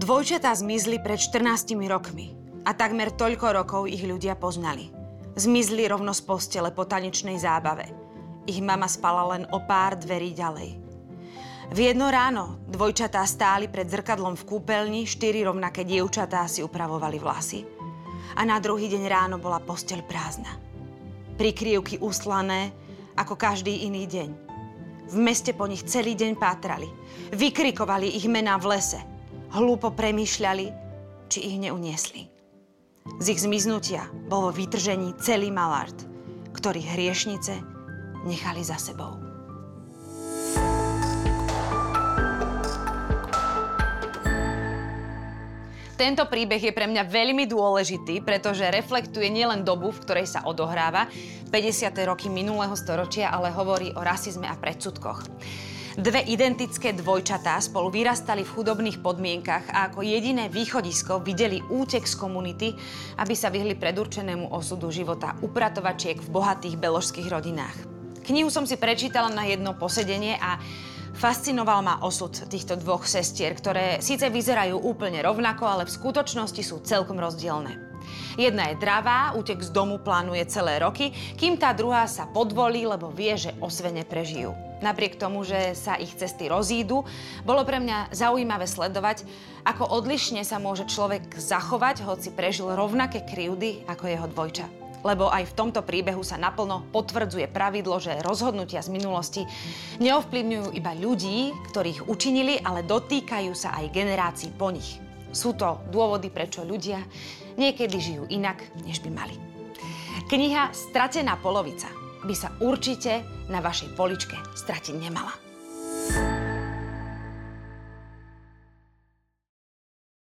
Dvojčatá zmizli pred 14 rokmi a takmer toľko rokov ich ľudia poznali. Zmizli rovno z postele po tanečnej zábave. Ich mama spala len o pár dverí ďalej. V jedno ráno dvojčatá stáli pred zrkadlom v kúpeľni, štyri rovnaké dievčatá si upravovali vlasy. A na druhý deň ráno bola posteľ prázdna. Prikryvky uslané, ako každý iný deň. V meste po nich celý deň pátrali. Vykrikovali ich mená v lese. Hlúpo premýšľali, či ich neuniesli. Z ich zmiznutia bol vo vytržení celý malart, ktorý hriešnice nechali za sebou. Tento príbeh je pre mňa veľmi dôležitý, pretože reflektuje nielen dobu, v ktorej sa odohráva, 50. roky minulého storočia, ale hovorí o rasizme a predsudkoch. Dve identické dvojčatá spolu vyrastali v chudobných podmienkach a ako jediné východisko videli útek z komunity, aby sa vyhli predurčenému osudu života upratovačiek v bohatých beložských rodinách. Knihu som si prečítala na jedno posedenie a Fascinoval ma osud týchto dvoch sestier, ktoré síce vyzerajú úplne rovnako, ale v skutočnosti sú celkom rozdielne. Jedna je dravá, útek z domu plánuje celé roky, kým tá druhá sa podvolí, lebo vie, že osvene prežijú. Napriek tomu, že sa ich cesty rozídu, bolo pre mňa zaujímavé sledovať, ako odlišne sa môže človek zachovať, hoci prežil rovnaké krivdy ako jeho dvojča lebo aj v tomto príbehu sa naplno potvrdzuje pravidlo, že rozhodnutia z minulosti neovplyvňujú iba ľudí, ktorých učinili, ale dotýkajú sa aj generácií po nich. Sú to dôvody, prečo ľudia niekedy žijú inak, než by mali. Kniha Stratená polovica by sa určite na vašej poličke stratiť nemala.